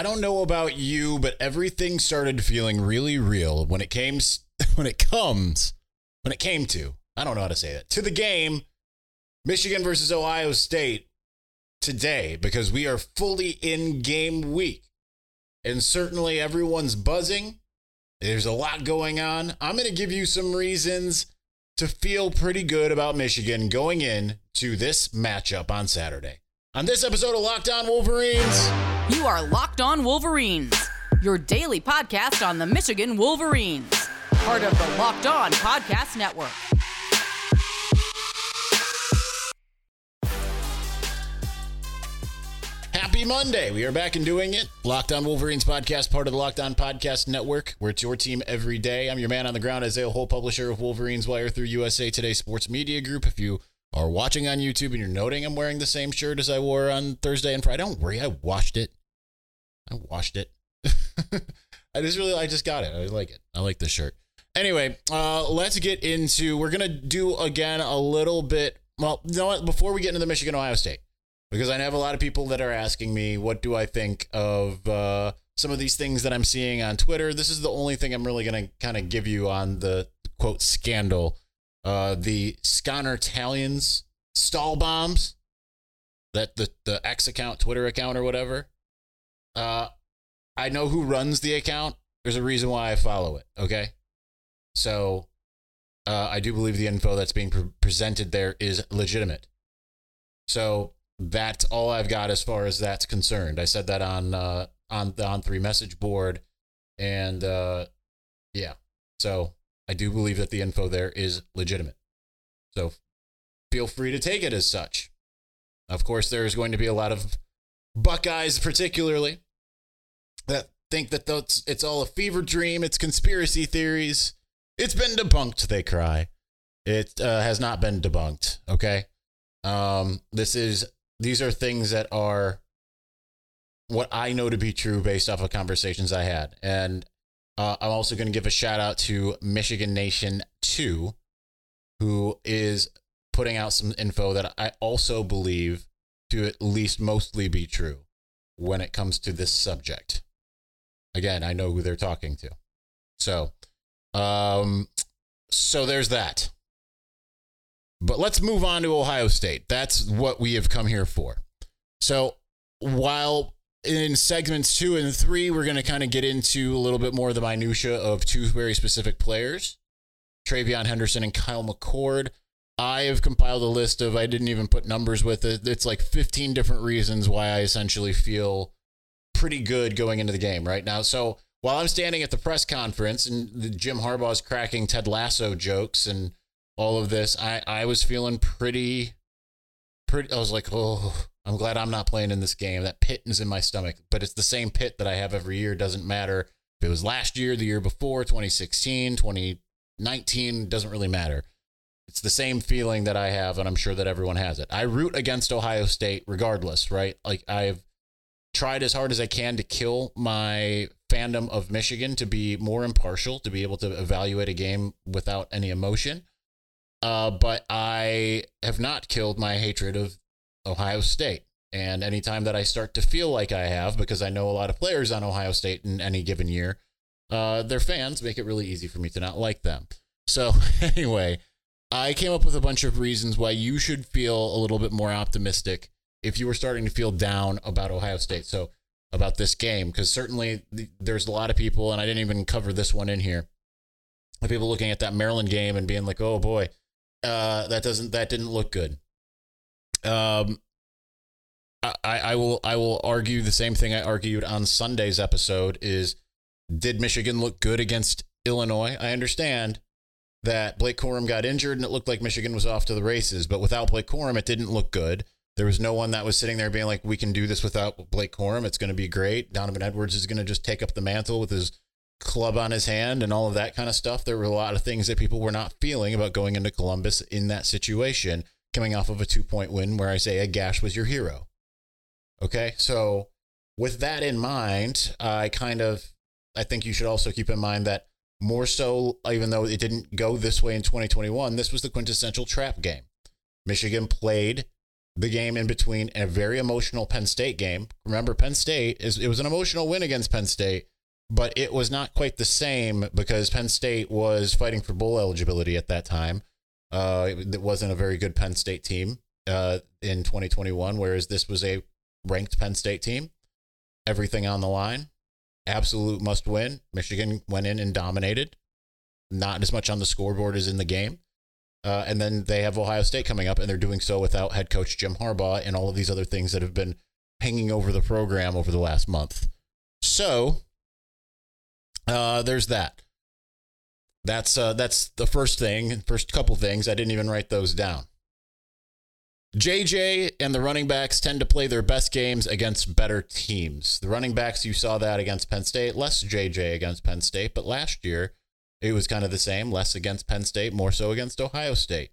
I don't know about you, but everything started feeling really real when it came when it comes when it came to I don't know how to say that to the game Michigan versus Ohio State today because we are fully in game week. And certainly everyone's buzzing. There's a lot going on. I'm going to give you some reasons to feel pretty good about Michigan going in to this matchup on Saturday. On this episode of Locked On Wolverines, you are Locked On Wolverines, your daily podcast on the Michigan Wolverines, part of the Locked On Podcast Network. Happy Monday. We are back and doing it. Locked On Wolverines podcast, part of the Locked On Podcast Network, where it's your team every day. I'm your man on the ground, Isaiah Hole, publisher of Wolverines Wire through USA Today Sports Media Group. If you are watching on YouTube and you're noting I'm wearing the same shirt as I wore on Thursday and Friday, don't worry, I washed it. I washed it. I just really, I just got it. I like it. I like this shirt. Anyway, uh, let's get into. We're gonna do again a little bit. Well, you know what? Before we get into the Michigan Ohio State, because I have a lot of people that are asking me, what do I think of uh, some of these things that I'm seeing on Twitter? This is the only thing I'm really to kind of give you on the quote scandal. Uh, the Sconner Italians StalBombs that the, the X account, Twitter account, or whatever. Uh, I know who runs the account. There's a reason why I follow it. Okay. So uh, I do believe the info that's being pre- presented there is legitimate. So that's all I've got as far as that's concerned. I said that on uh, on the on three message board, and uh, yeah, so I do believe that the info there is legitimate. So feel free to take it as such. Of course, there is going to be a lot of Buckeyes, particularly, that think that it's all a fever dream. It's conspiracy theories. It's been debunked. They cry. It uh, has not been debunked. Okay. Um, this is these are things that are what I know to be true based off of conversations I had. And uh, I'm also going to give a shout out to Michigan Nation 2, who is putting out some info that I also believe to at least mostly be true when it comes to this subject. Again, I know who they're talking to. So, um, so there's that. But let's move on to Ohio State. That's what we have come here for. So while in segments two and three, we're going to kind of get into a little bit more of the minutia of two very specific players, TreVeyon Henderson and Kyle McCord. I have compiled a list of, I didn't even put numbers with it. It's like 15 different reasons why I essentially feel pretty good going into the game right now. So while I'm standing at the press conference and Jim Harbaugh's cracking Ted Lasso jokes and all of this, I, I was feeling pretty, pretty. I was like, oh, I'm glad I'm not playing in this game. That pit is in my stomach, but it's the same pit that I have every year. Doesn't matter if it was last year, the year before, 2016, 2019, doesn't really matter. It's the same feeling that I have, and I'm sure that everyone has it. I root against Ohio State regardless, right? Like I've tried as hard as I can to kill my fandom of Michigan to be more impartial, to be able to evaluate a game without any emotion. Uh, but I have not killed my hatred of Ohio State. And anytime that I start to feel like I have, because I know a lot of players on Ohio State in any given year, uh, their fans make it really easy for me to not like them. So, anyway, I came up with a bunch of reasons why you should feel a little bit more optimistic if you were starting to feel down about Ohio State. So, about this game, because certainly there's a lot of people, and I didn't even cover this one in here, people looking at that Maryland game and being like, oh boy, uh, that doesn't that didn't look good. Um, I, I will I will argue the same thing I argued on Sunday's episode is did Michigan look good against Illinois? I understand that Blake Corum got injured and it looked like Michigan was off to the races, but without Blake Corum, it didn't look good. There was no one that was sitting there being like, we can do this without Blake Corum. It's going to be great. Donovan Edwards is going to just take up the mantle with his club on his hand and all of that kind of stuff. There were a lot of things that people were not feeling about going into Columbus in that situation, coming off of a two point win where Isaiah Gash was your hero. Okay, so with that in mind, I kind of I think you should also keep in mind that more so, even though it didn't go this way in 2021, this was the quintessential trap game. Michigan played the game in between a very emotional Penn State game. Remember, Penn State is it was an emotional win against Penn State, but it was not quite the same because Penn State was fighting for bowl eligibility at that time. Uh, it, wasn't a very good Penn State team uh, in 2021, whereas this was a ranked Penn State team. Everything on the line, absolute must win. Michigan went in and dominated, not as much on the scoreboard as in the game. Uh, and then they have Ohio State coming up, and they're doing so without head coach Jim Harbaugh and all of these other things that have been hanging over the program over the last month. So uh, there's that. That's uh, that's the first thing. First couple things. I didn't even write those down. JJ and the running backs tend to play their best games against better teams. The running backs, you saw that against Penn State, less JJ against Penn State, but last year it was kind of the same, less against Penn State, more so against Ohio State.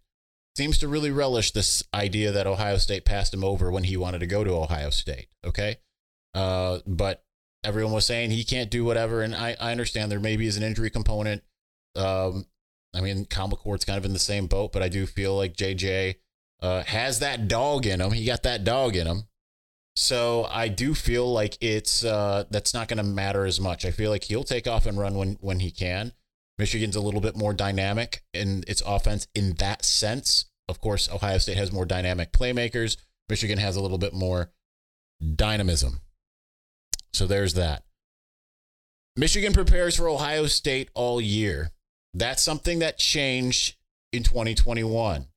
Seems to really relish this idea that Ohio State passed him over when he wanted to go to Ohio State. Okay. Uh, but everyone was saying he can't do whatever. And I, I understand there maybe is an injury component. Um, I mean, Kyle McCord's kind of in the same boat, but I do feel like JJ uh, has that dog in him. He got that dog in him. So I do feel like it's uh, that's not going to matter as much. I feel like he'll take off and run when when he can. Michigan's a little bit more dynamic in its offense in that sense. Of course, Ohio State has more dynamic playmakers. Michigan has a little bit more dynamism. So there's that. Michigan prepares for Ohio State all year. That's something that changed in 2021.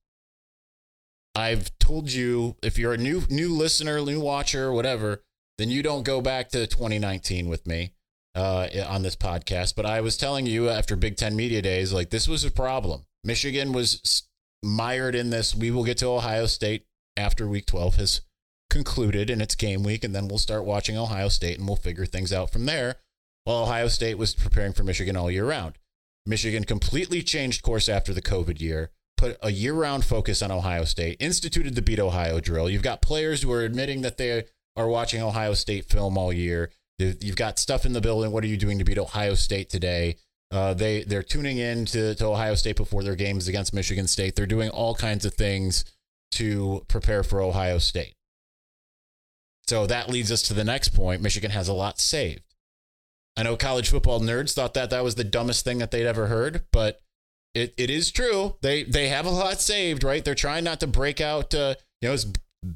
I've told you if you're a new new listener, new watcher, whatever, then you don't go back to 2019 with me uh, on this podcast. But I was telling you after Big Ten Media Days, like this was a problem. Michigan was mired in this. We will get to Ohio State after Week 12 has concluded in its game week, and then we'll start watching Ohio State and we'll figure things out from there. While Ohio State was preparing for Michigan all year round. Michigan completely changed course after the COVID year put a year round focus on Ohio State, instituted the Beat Ohio drill. You've got players who are admitting that they are watching Ohio State film all year. You've got stuff in the building. What are you doing to beat Ohio State today? Uh, they they're tuning in to, to Ohio State before their games against Michigan State. They're doing all kinds of things to prepare for Ohio State. So that leads us to the next point. Michigan has a lot saved. I know college football nerds thought that that was the dumbest thing that they'd ever heard, but it, it is true. They they have a lot saved, right? They're trying not to break out, uh, you know,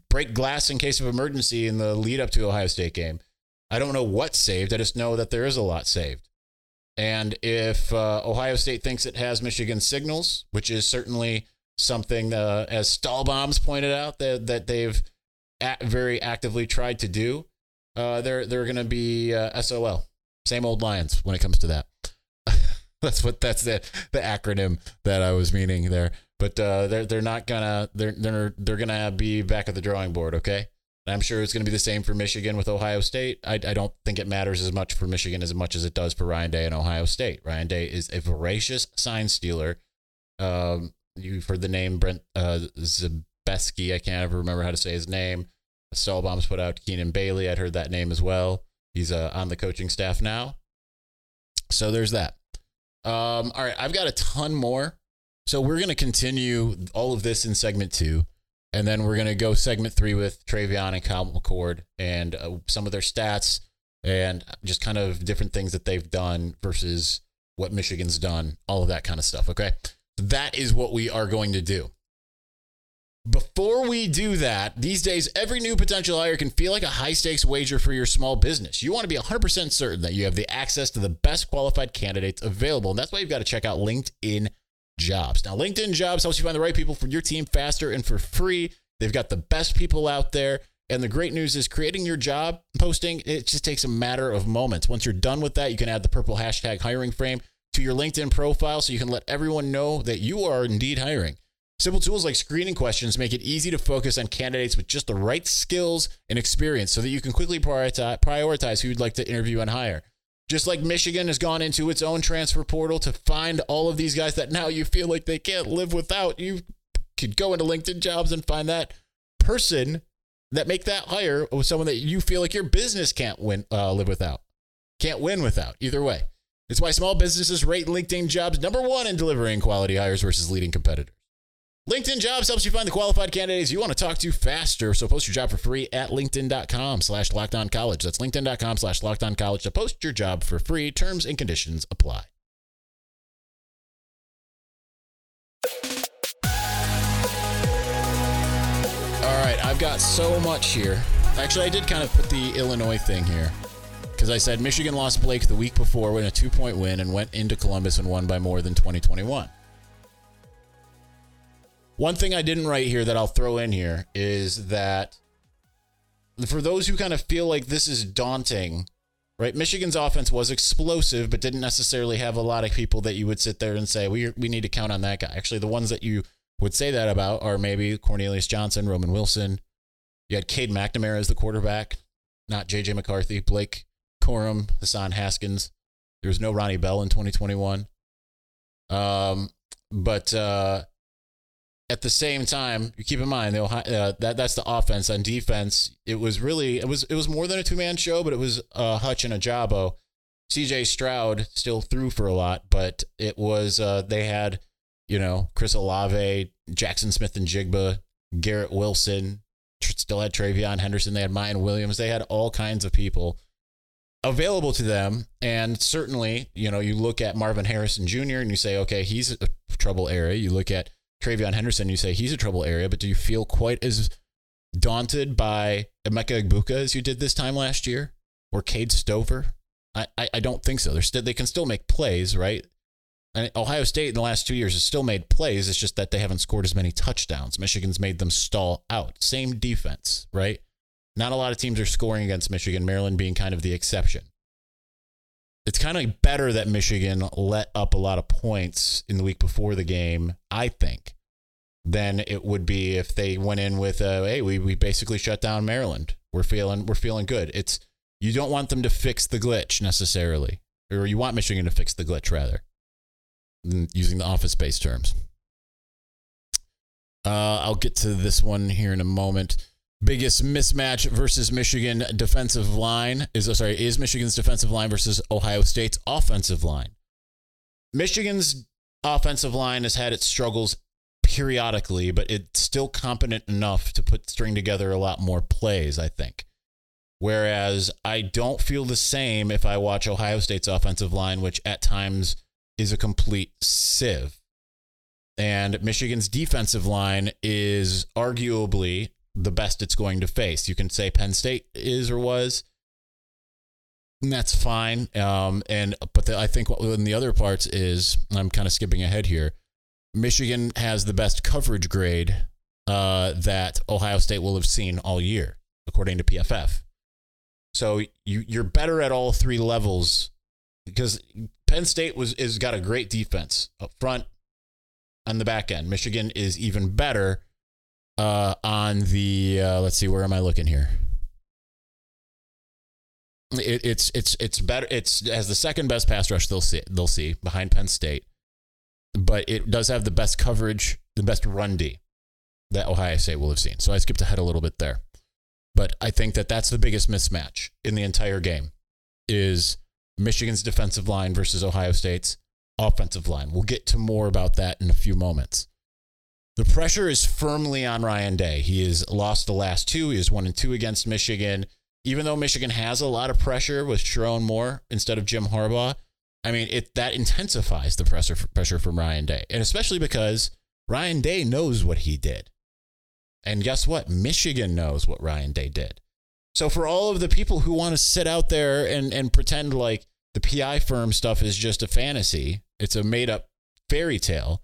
break glass in case of emergency in the lead up to Ohio State game. I don't know what's saved. I just know that there is a lot saved. And if uh, Ohio State thinks it has Michigan signals, which is certainly something, uh, as StalBombs pointed out, that, that they've very actively tried to do, uh, they're, they're going to be uh, SOL. Same old Lions when it comes to that. That's what that's the the acronym that I was meaning there. But uh, they're they're not gonna they're they're they're gonna be back at the drawing board. Okay. And I'm sure it's to be the same for Michigan with Ohio State. I, I don't think it matters as much for Michigan as much as it does for Ryan Day and Ohio State. Ryan Day is a voracious sign stealer. Um, you've heard the name Brent uh. I can't ever remember how to say his name. StalBombs put out Keenan Bailey. I'd heard that name as well. He's uh, on the coaching staff now. So there's that. Um, all right, I've got a ton more. So we're going to continue all of this in segment two. And then we're going to go segment three with TreVeyon and Kyle McCord and uh, some of their stats and just kind of different things that they've done versus what Michigan's done, all of that kind of stuff. Okay. That is what we are going to do. Before we do that, these days, every new potential hire can feel like a high stakes wager for your small business. You want to be 100% certain that you have the access to the best qualified candidates available. And that's why you've got to check out LinkedIn Jobs. Now, LinkedIn Jobs helps you find the right people for your team faster and for free. They've got the best people out there. And the great news is creating your job posting, it just takes a matter of moments. Once you're done with that, you can add the purple hashtag hiring frame to your LinkedIn profile so you can let everyone know that you are indeed hiring. Simple tools like screening questions make it easy to focus on candidates with just the right skills and experience so that you can quickly prioritize who you'd like to interview and hire. Just like Michigan has gone into its own transfer portal to find all of these guys that now you feel like they can't live without, you could go into LinkedIn jobs and find that person that make that hire with someone that you feel like your business can't win uh, live without, can't win without. Either way, it's why small businesses rate LinkedIn jobs number one in delivering quality hires versus leading competitors. LinkedIn Jobs helps you find the qualified candidates you want to talk to faster. So post your job for free at linkedin.com slash lockdown college. That's linkedin.com slash lockdown college to post your job for free. Terms and conditions apply. All right, I've got so much here. Actually, I did kind of put the Illinois thing here because I said Michigan lost Blake the week before in a two point win and went into Columbus and won by more than 2021. One thing I didn't write here that I'll throw in here is that for those who kind of feel like this is daunting, right? Michigan's offense was explosive, but didn't necessarily have a lot of people that you would sit there and say, we, we need to count on that guy. Actually, the ones that you would say that about are maybe Cornelius Johnson, Roman Wilson. You had Cade McNamara as the quarterback, not JJ McCarthy, Blake Corum, Hassan Haskins. There was no Ronnie Bell in 2021. Um, but uh, at the same time, you keep in mind uh, that that's the offense. On defense, it was really it was it was more than a two man show, but it was uh, Hutch and Ojabo. C.J. Stroud still threw for a lot, but it was uh, they had you know Chris Olave, Jackson Smith-Njigba, Garrett Wilson, still had TreVeyon Henderson. They had Miyan Williams. They had all kinds of people available to them. And certainly, you know, you look at Marvin Harrison Jr. and you say, okay, he's a trouble area. You look at TreVeyon Henderson, you say he's a trouble area, but do you feel quite as daunted by Emeka Egbuka as you did this time last year or Cade Stover? I, I, I don't think so. They're still, they can still make plays, right? And Ohio State in the last two years has still made plays. It's just that they haven't scored as many touchdowns. Michigan's made them stall out. Same defense, right? Not a lot of teams are scoring against Michigan, Maryland being kind of the exception. It's kind of better that Michigan let up a lot of points in the week before the game, I think, than it would be if they went in with, a, hey, we, we basically shut down Maryland. We're feeling we're feeling good. It's you don't want them to fix the glitch necessarily, or you want Michigan to fix the glitch rather, using the office space terms. Uh, I'll get to this one here in a moment biggest mismatch versus Michigan defensive line is oh, sorry is Michigan's defensive line versus Ohio State's offensive line. Michigan's offensive line has had its struggles periodically, but it's still competent enough to put string together a lot more plays, I think. Whereas I don't feel the same if I watch Ohio State's offensive line, which at times is a complete sieve. And Michigan's defensive line is arguably the best it's going to face. You can say Penn State is or was. And that's fine. Um, and but the, I think what in the other parts is I'm kind of skipping ahead here. Michigan has the best coverage grade uh, that Ohio State will have seen all year, according to PFF. So you you're better at all three levels because Penn State was is got a great defense up front on the back end. Michigan is even better uh, on the uh, let's see, where am I looking here? It, it's it's it's better. It's as the second best pass rush they'll see they'll see behind Penn State, but it does have the best coverage, the best run D that Ohio State will have seen. So I skipped ahead a little bit there, but I think that that's the biggest mismatch in the entire game is Michigan's defensive line versus Ohio State's offensive line. We'll get to more about that in a few moments. The pressure is firmly on Ryan Day. He has lost the last two. He is one and two against Michigan. Even though Michigan has a lot of pressure with Sherrone Moore instead of Jim Harbaugh, I mean, it that intensifies the pressure pressure from Ryan Day, and especially because Ryan Day knows what he did, and guess what? Michigan knows what Ryan Day did. So for all of the people who want to sit out there and and pretend like the PI firm stuff is just a fantasy, it's a made up fairy tale.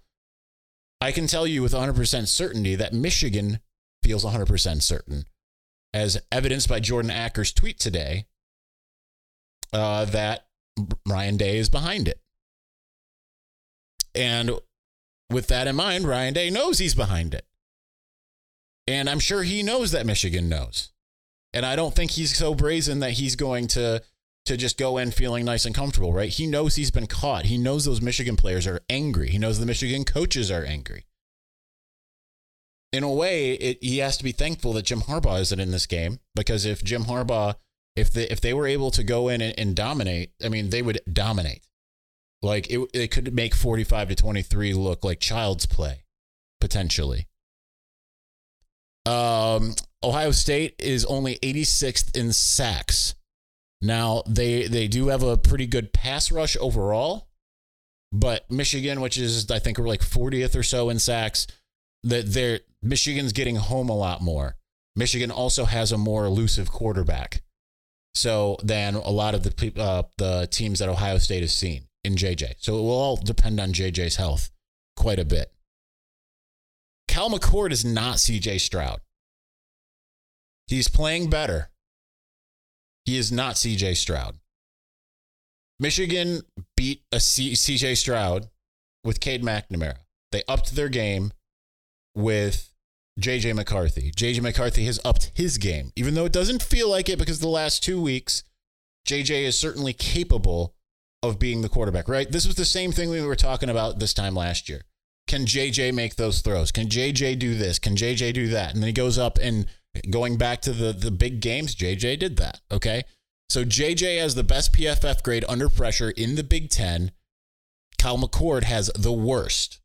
I can tell you with 100% certainty that Michigan feels 100% certain, as evidenced by Jordan Akers' tweet today, uh, that Ryan Day is behind it. And with that in mind, Ryan Day knows he's behind it. And I'm sure he knows that Michigan knows. And I don't think he's so brazen that he's going to to just go in feeling nice and comfortable, right? He knows he's been caught. He knows those Michigan players are angry. He knows the Michigan coaches are angry. In a way, it, he has to be thankful that Jim Harbaugh isn't in this game because if Jim Harbaugh, if they, if they were able to go in and, and dominate, I mean, they would dominate. Like it, it could make 45 to 23 look like child's play. potentially. Um, Ohio State is only 86th in sacks. Now they they do have a pretty good pass rush overall, but Michigan, which is I think we're like 40th or so in sacks, that they're Michigan's getting home a lot more. Michigan also has a more elusive quarterback, so than a lot of the uh, the teams that Ohio State has seen in JJ. So it will all depend on JJ's health quite a bit. Kyle McCord is not CJ Stroud. He's playing better. He is not CJ Stroud. Michigan beat a CJ Stroud with Cade McNamara. They upped their game with JJ McCarthy. JJ McCarthy has upped his game, even though it doesn't feel like it because the last two weeks, JJ is certainly capable of being the quarterback, right? This was the same thing we were talking about this time last year. Can JJ make those throws? Can JJ do this? Can JJ do that? And then he goes up and going back to the, the big games, JJ did that. Okay. So JJ has the best PFF grade under pressure in the Big Ten. Kyle McCord has the worst.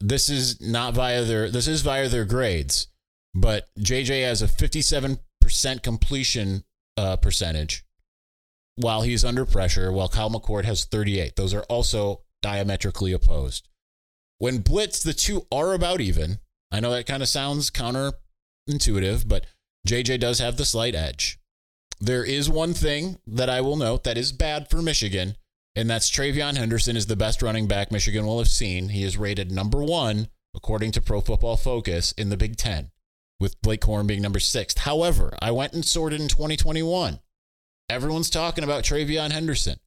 This is not via their this is via their grades, but JJ has a 57% completion uh, percentage while he's under pressure, while Kyle McCord has 38. Those are also diametrically opposed. When blitz, the two are about even. I know that kind of sounds counterintuitive, but JJ does have the slight edge. There is one thing that I will note that is bad for Michigan, and that's TreVeyon Henderson is the best running back Michigan will have seen. He is rated number one, according to Pro Football Focus, in the Big Ten, with Blake Corum being number sixth. However, I went and sorted in 2021. Everyone's talking about TreVeyon Henderson.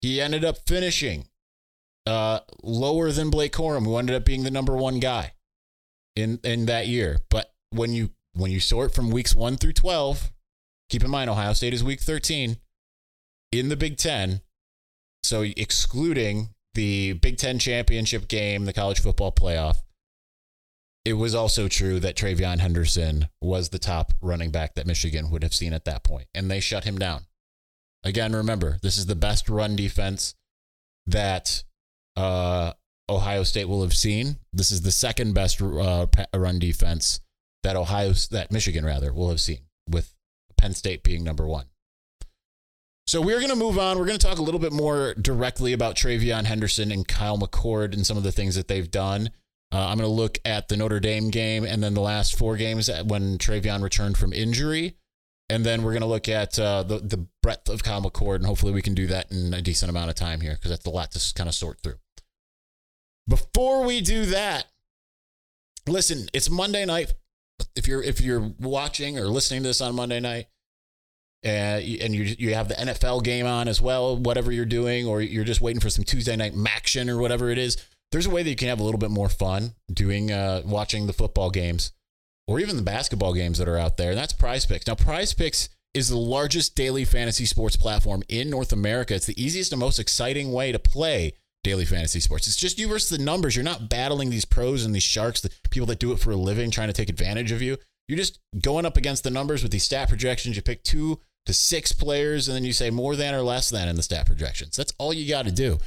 He ended up finishing uh, lower than Blake Corum, who ended up being the number one guy in in that year. But when you when you sort from weeks one through twelve, keep in mind Ohio State is week thirteen in the Big Ten. So excluding the Big Ten championship game, the college football playoff, it was also true that TreVeyon Henderson was the top running back that Michigan would have seen at that point, and they shut him down. Again, remember, this is the best run defense that uh, Ohio State will have seen. This is the second best uh, run defense that Ohio, that Michigan rather, will have seen, with Penn State being number one. So we're going to move on. We're going to talk a little bit more directly about TreVeyon Henderson and Kyle McCord and some of the things that they've done. Uh, I'm going to look at the Notre Dame game and then the last four games when TreVeyon returned from injury and then we're going to look at uh, the the breadth of Kyle McCord, and hopefully we can do that in a decent amount of time here because that's a lot to kind of sort through. Before we do that, listen, it's Monday night. If you're if you're watching or listening to this on Monday night, uh, and you you have the NFL game on as well, whatever you're doing, or you're just waiting for some Tuesday night action or whatever it is, there's a way that you can have a little bit more fun doing uh, watching the football games or even the basketball games that are out there. And that's Prize Picks. Now, Prize Picks is the largest daily fantasy sports platform in North America. It's the easiest and most exciting way to play daily fantasy sports. It's just you versus the numbers. You're not battling these pros and these sharks, the people that do it for a living, trying to take advantage of you. You're just going up against the numbers with these stat projections. You pick two to six players, and then you say more than or less than in the stat projections. That's all you got to do.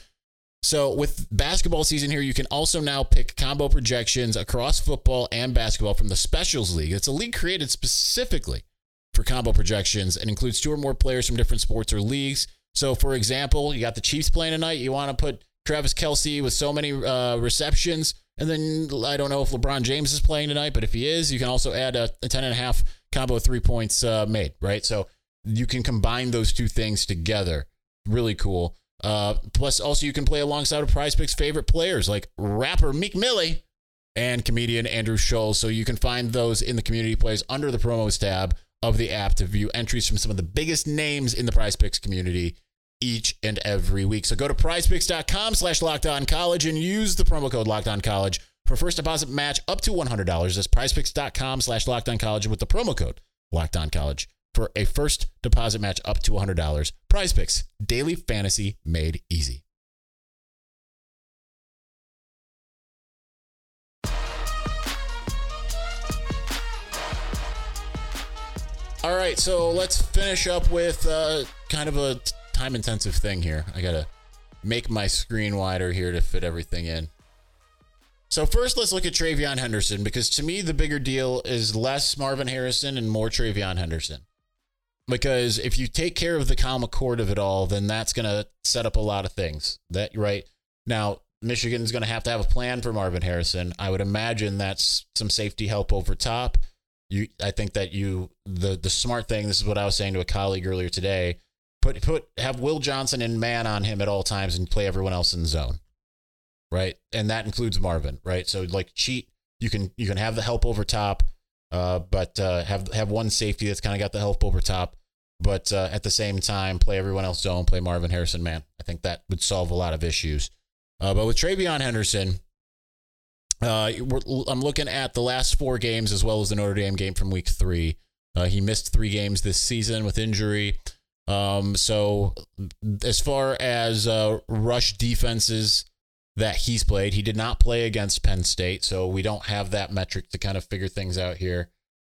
So with basketball season here, you can also now pick combo projections across football and basketball from the Specials League. It's a league created specifically for combo projections and includes two or more players from different sports or leagues. So, for example, you got the Chiefs playing tonight. You want to put Travis Kelce with so many uh, receptions. And then I don't know if LeBron James is playing tonight, but if he is, you can also add a, a 10 and a half combo three points uh, made, right? So you can combine those two things together. Really cool. Uh, plus, also you can play alongside of Prize Picks' favorite players like rapper Meek Millie and comedian Andrew Schulz. So you can find those in the community plays under the promos tab of the app to view entries from some of the biggest names in the Prize Picks community each and every week. So go to prizepicks.com slash lockdown college and use the promo code lockdown college for first deposit match up to $100. That's prizepicks.com slash lockdown college with the promo code lockdown college for a first deposit match up to $100. Prize Picks, daily fantasy made easy. All right, so let's finish up with uh, kind of a time intensive thing here. I got to make my screen wider here to fit everything in. So first, let's look at TreVeyon Henderson because to me the bigger deal is less Marvin Harrison and more TreVeyon Henderson. Because if you take care of the Kyle McCord of it all, then that's to set up a lot of things. That right now, Michigan's to have to have a plan for Marvin Harrison. I would imagine that's some safety help over top. You, I think that you the the smart thing. This is what I was saying to a colleague earlier today. Put put have Will Johnson and man on him at all times and play everyone else in zone right? And that includes Marvin, right? So like cheat, you can you can have the help over top, uh, but uh, have have one safety that's kind of got the help over top, but uh, at the same time play everyone else zone, play Marvin Harrison man. I think that would solve a lot of issues. Uh, but with TreVeyon Henderson, uh, I'm looking at the last four games as well as the Notre Dame game from Week Three. Uh, he missed three games this season with injury. Um, so as far as uh, rush defenses that he's played. He did not play against Penn State, so we don't have that metric to kind of figure things out here.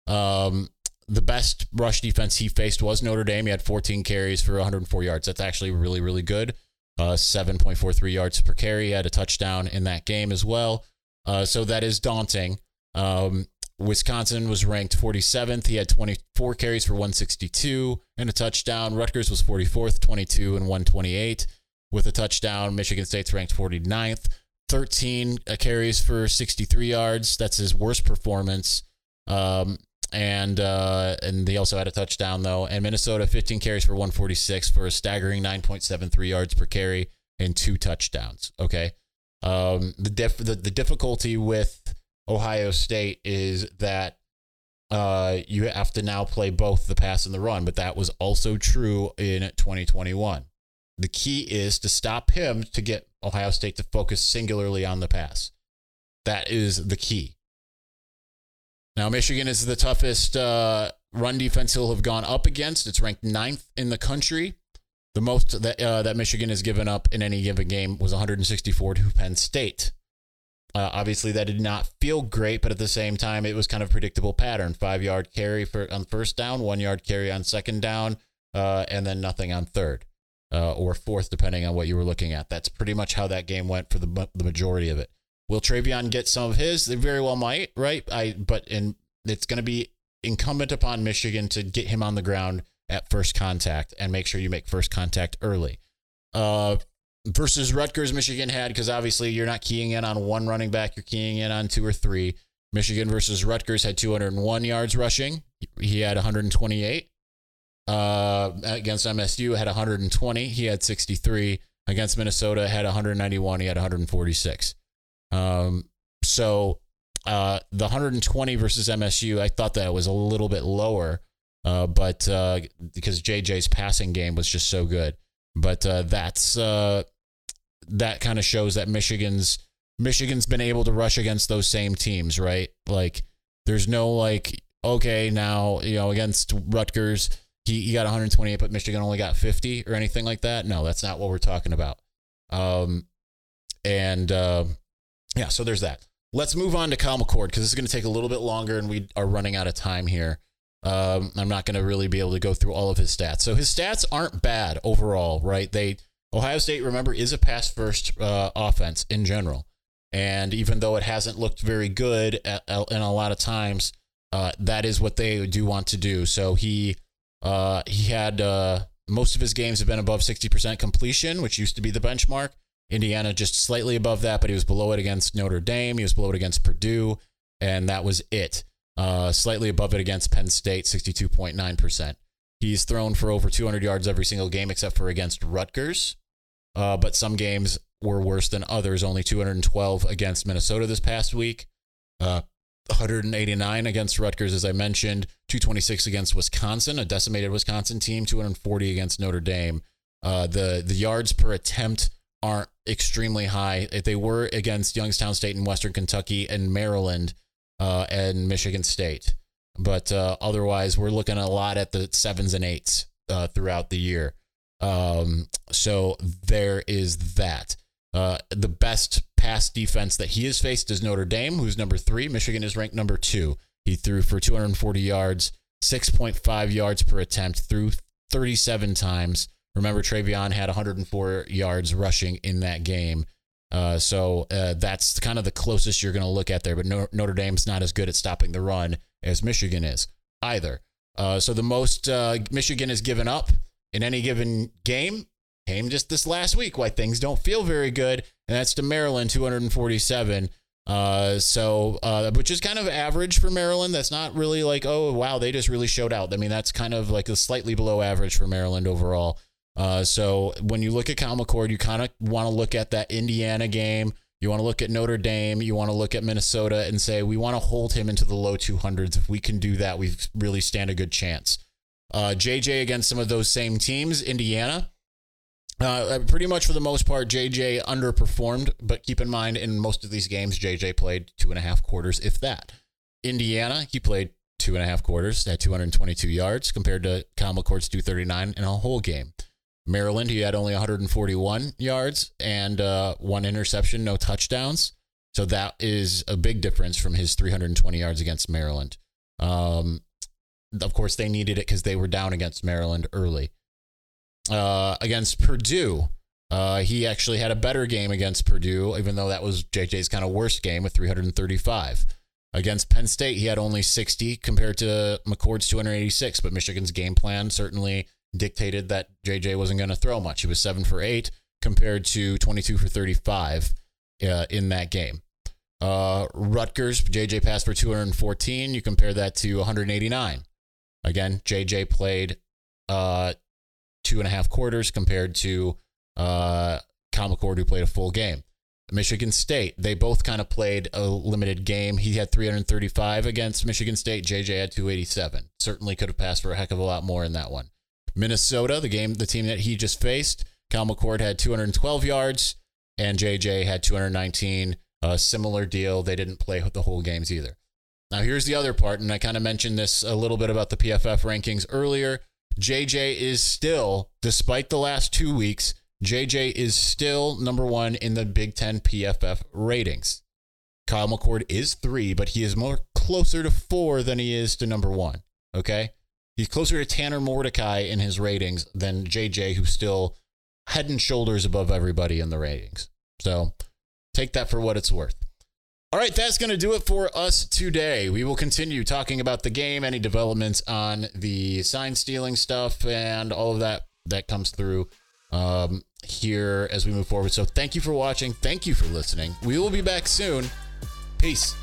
Um, the best rush defense he faced was Notre Dame. He had 14 carries for 104 yards. That's actually really, really good. Uh, 7.43 yards per carry. He had a touchdown in that game as well. Uh, so that is daunting. Um, Wisconsin was ranked 47th. He had 24 carries for 162 and a touchdown. Rutgers was 44th, 22 and 128 with a touchdown. Michigan State's ranked 49th, 13 uh, carries for 63 yards. That's his worst performance. Um, and uh, and they also had a touchdown though. And Minnesota 15 carries for 146 for a staggering 9.73 yards per carry and two touchdowns. Okay. Um, the, diff- the the difficulty with Ohio State is that uh, you have to now play both the pass and the run, but that was also true in 2021. The key is to stop him to get Ohio State to focus singularly on the pass. That is the key. Now, Michigan is the toughest uh, run defense he'll have gone up against. It's ranked ninth in the country. The most that uh, that Michigan has given up in any given game was 164 to Penn State. Uh, obviously, that did not feel great, but at the same time, it was kind of predictable pattern: five yard carry for on first down, one yard carry on second down, uh, and then nothing on third uh, or fourth, depending on what you were looking at. That's pretty much how that game went for the the majority of it. Will TreVeyon get some of his? They very well might, right? I but in it's going to be incumbent upon Michigan to get him on the ground at first contact and make sure you make first contact early. Uh, versus Rutgers, Michigan had because obviously you're not keying in on one running back, you're keying in on two or three. Michigan versus Rutgers had 201 yards rushing. He had 128 uh, against MSU had 120. He had 63. Against Minnesota had 191. He had 146. Um, so uh, the 120 versus MSU, I thought that was a little bit lower, uh, but uh, because JJ's passing game was just so good. But uh, that's uh, that kind of shows that Michigan's Michigan's been able to rush against those same teams, right? Like there's no like okay now you know against Rutgers he, he got 128, but Michigan only got 50 or anything like that. No, that's not what we're talking about. Um, and uh, yeah, so there's that. Let's move on to Kyle McCord because this is going to take a little bit longer and we are running out of time here. Um, I'm not going to really be able to go through all of his stats. So his stats aren't bad overall, right? They Ohio State, remember, is a pass first uh, offense in general. And even though it hasn't looked very good at, at, in a lot of times, uh, that is what they do want to do. So he uh, he had uh, most of his games have been above 60% completion, which used to be the benchmark. Indiana just slightly above that, but he was below it against Notre Dame. He was below it against Purdue, and that was it. Uh, slightly above it against Penn State, 62.9%. He's thrown for over 200 yards every single game except for against Rutgers. Uh, but some games were worse than others. Only 212 against Minnesota this past week. Uh, 189 against Rutgers, as I mentioned, 226 against Wisconsin, a decimated Wisconsin team, 240 against Notre Dame. Uh, the the yards per attempt aren't extremely high. If they were against Youngstown State and Western Kentucky and Maryland uh, and Michigan State, but uh, otherwise we're looking a lot at the sevens and eights uh, throughout the year. Um, so there is that. Uh, the best pass defense that he has faced is Notre Dame, who's number three. Michigan is ranked number two. He threw for 240 yards, 6.5 yards per attempt, threw 37 times. Remember, TreVeyon had 104 yards rushing in that game. Uh, so uh, that's kind of the closest you're going to look at there. But Notre Dame's not as good at stopping the run as Michigan is either. Uh, so the most uh, Michigan has given up in any given game came just this last week. Why things don't feel very good, and that's to Maryland, 247. Uh, so, uh, which is kind of average for Maryland. That's not really like, oh, wow, they just really showed out. I mean, that's kind of like a slightly below average for Maryland overall. Uh, so when you look at Kyle McCord, you kind of want to look at that Indiana game. You want to look at Notre Dame. You want to look at Minnesota and say, we want to hold him into the low 200s. If we can do that, we really stand a good chance. Uh, JJ against some of those same teams, Indiana. Uh, pretty much for the most part, JJ underperformed, but keep in mind, in most of these games, JJ played two and a half quarters, if that. Indiana, he played two and a half quarters at 222 yards compared to Kyle McCord's 239 in a whole game. Maryland, he had only 141 yards and uh, one interception, no touchdowns. So that is a big difference from his 320 yards against Maryland. Um, of course, they needed it because they were down against Maryland early. Uh, against Purdue, uh, he actually had a better game against Purdue, even though that was JJ's kind of worst game with 335. Against Penn State, he had only 60 compared to McCord's 286, but Michigan's game plan certainly dictated that JJ wasn't going to throw much. He was seven for eight compared to 22 for 35 uh, in that game. Uh, Rutgers, JJ passed for 214. You compare that to 189. Again, JJ played uh, two and a half quarters compared to uh, Kyle McCord, who played a full game. Michigan State, they both kind of played a limited game. He had 335 against Michigan State. JJ had 287. Certainly could have passed for a heck of a lot more in that one. Minnesota, the game, the team that he just faced, Kyle McCord had 212 yards and JJ had 219. A similar deal. They didn't play the whole games either. Now, here's the other part, and I kind of mentioned this a little bit about the PFF rankings earlier. JJ is still, despite the last two weeks, JJ is still number one in the Big Ten PFF ratings. Kyle McCord is three, but he is more closer to four than he is to number one. Okay. He's closer to Tanner Mordecai in his ratings than JJ, who's still head and shoulders above everybody in the ratings. So take that for what it's worth. All right, that's going to do it for us today. We will continue talking about the game, any developments on the sign stealing stuff, and all of that that comes through um, here as we move forward. So thank you for watching. Thank you for listening. We will be back soon. Peace.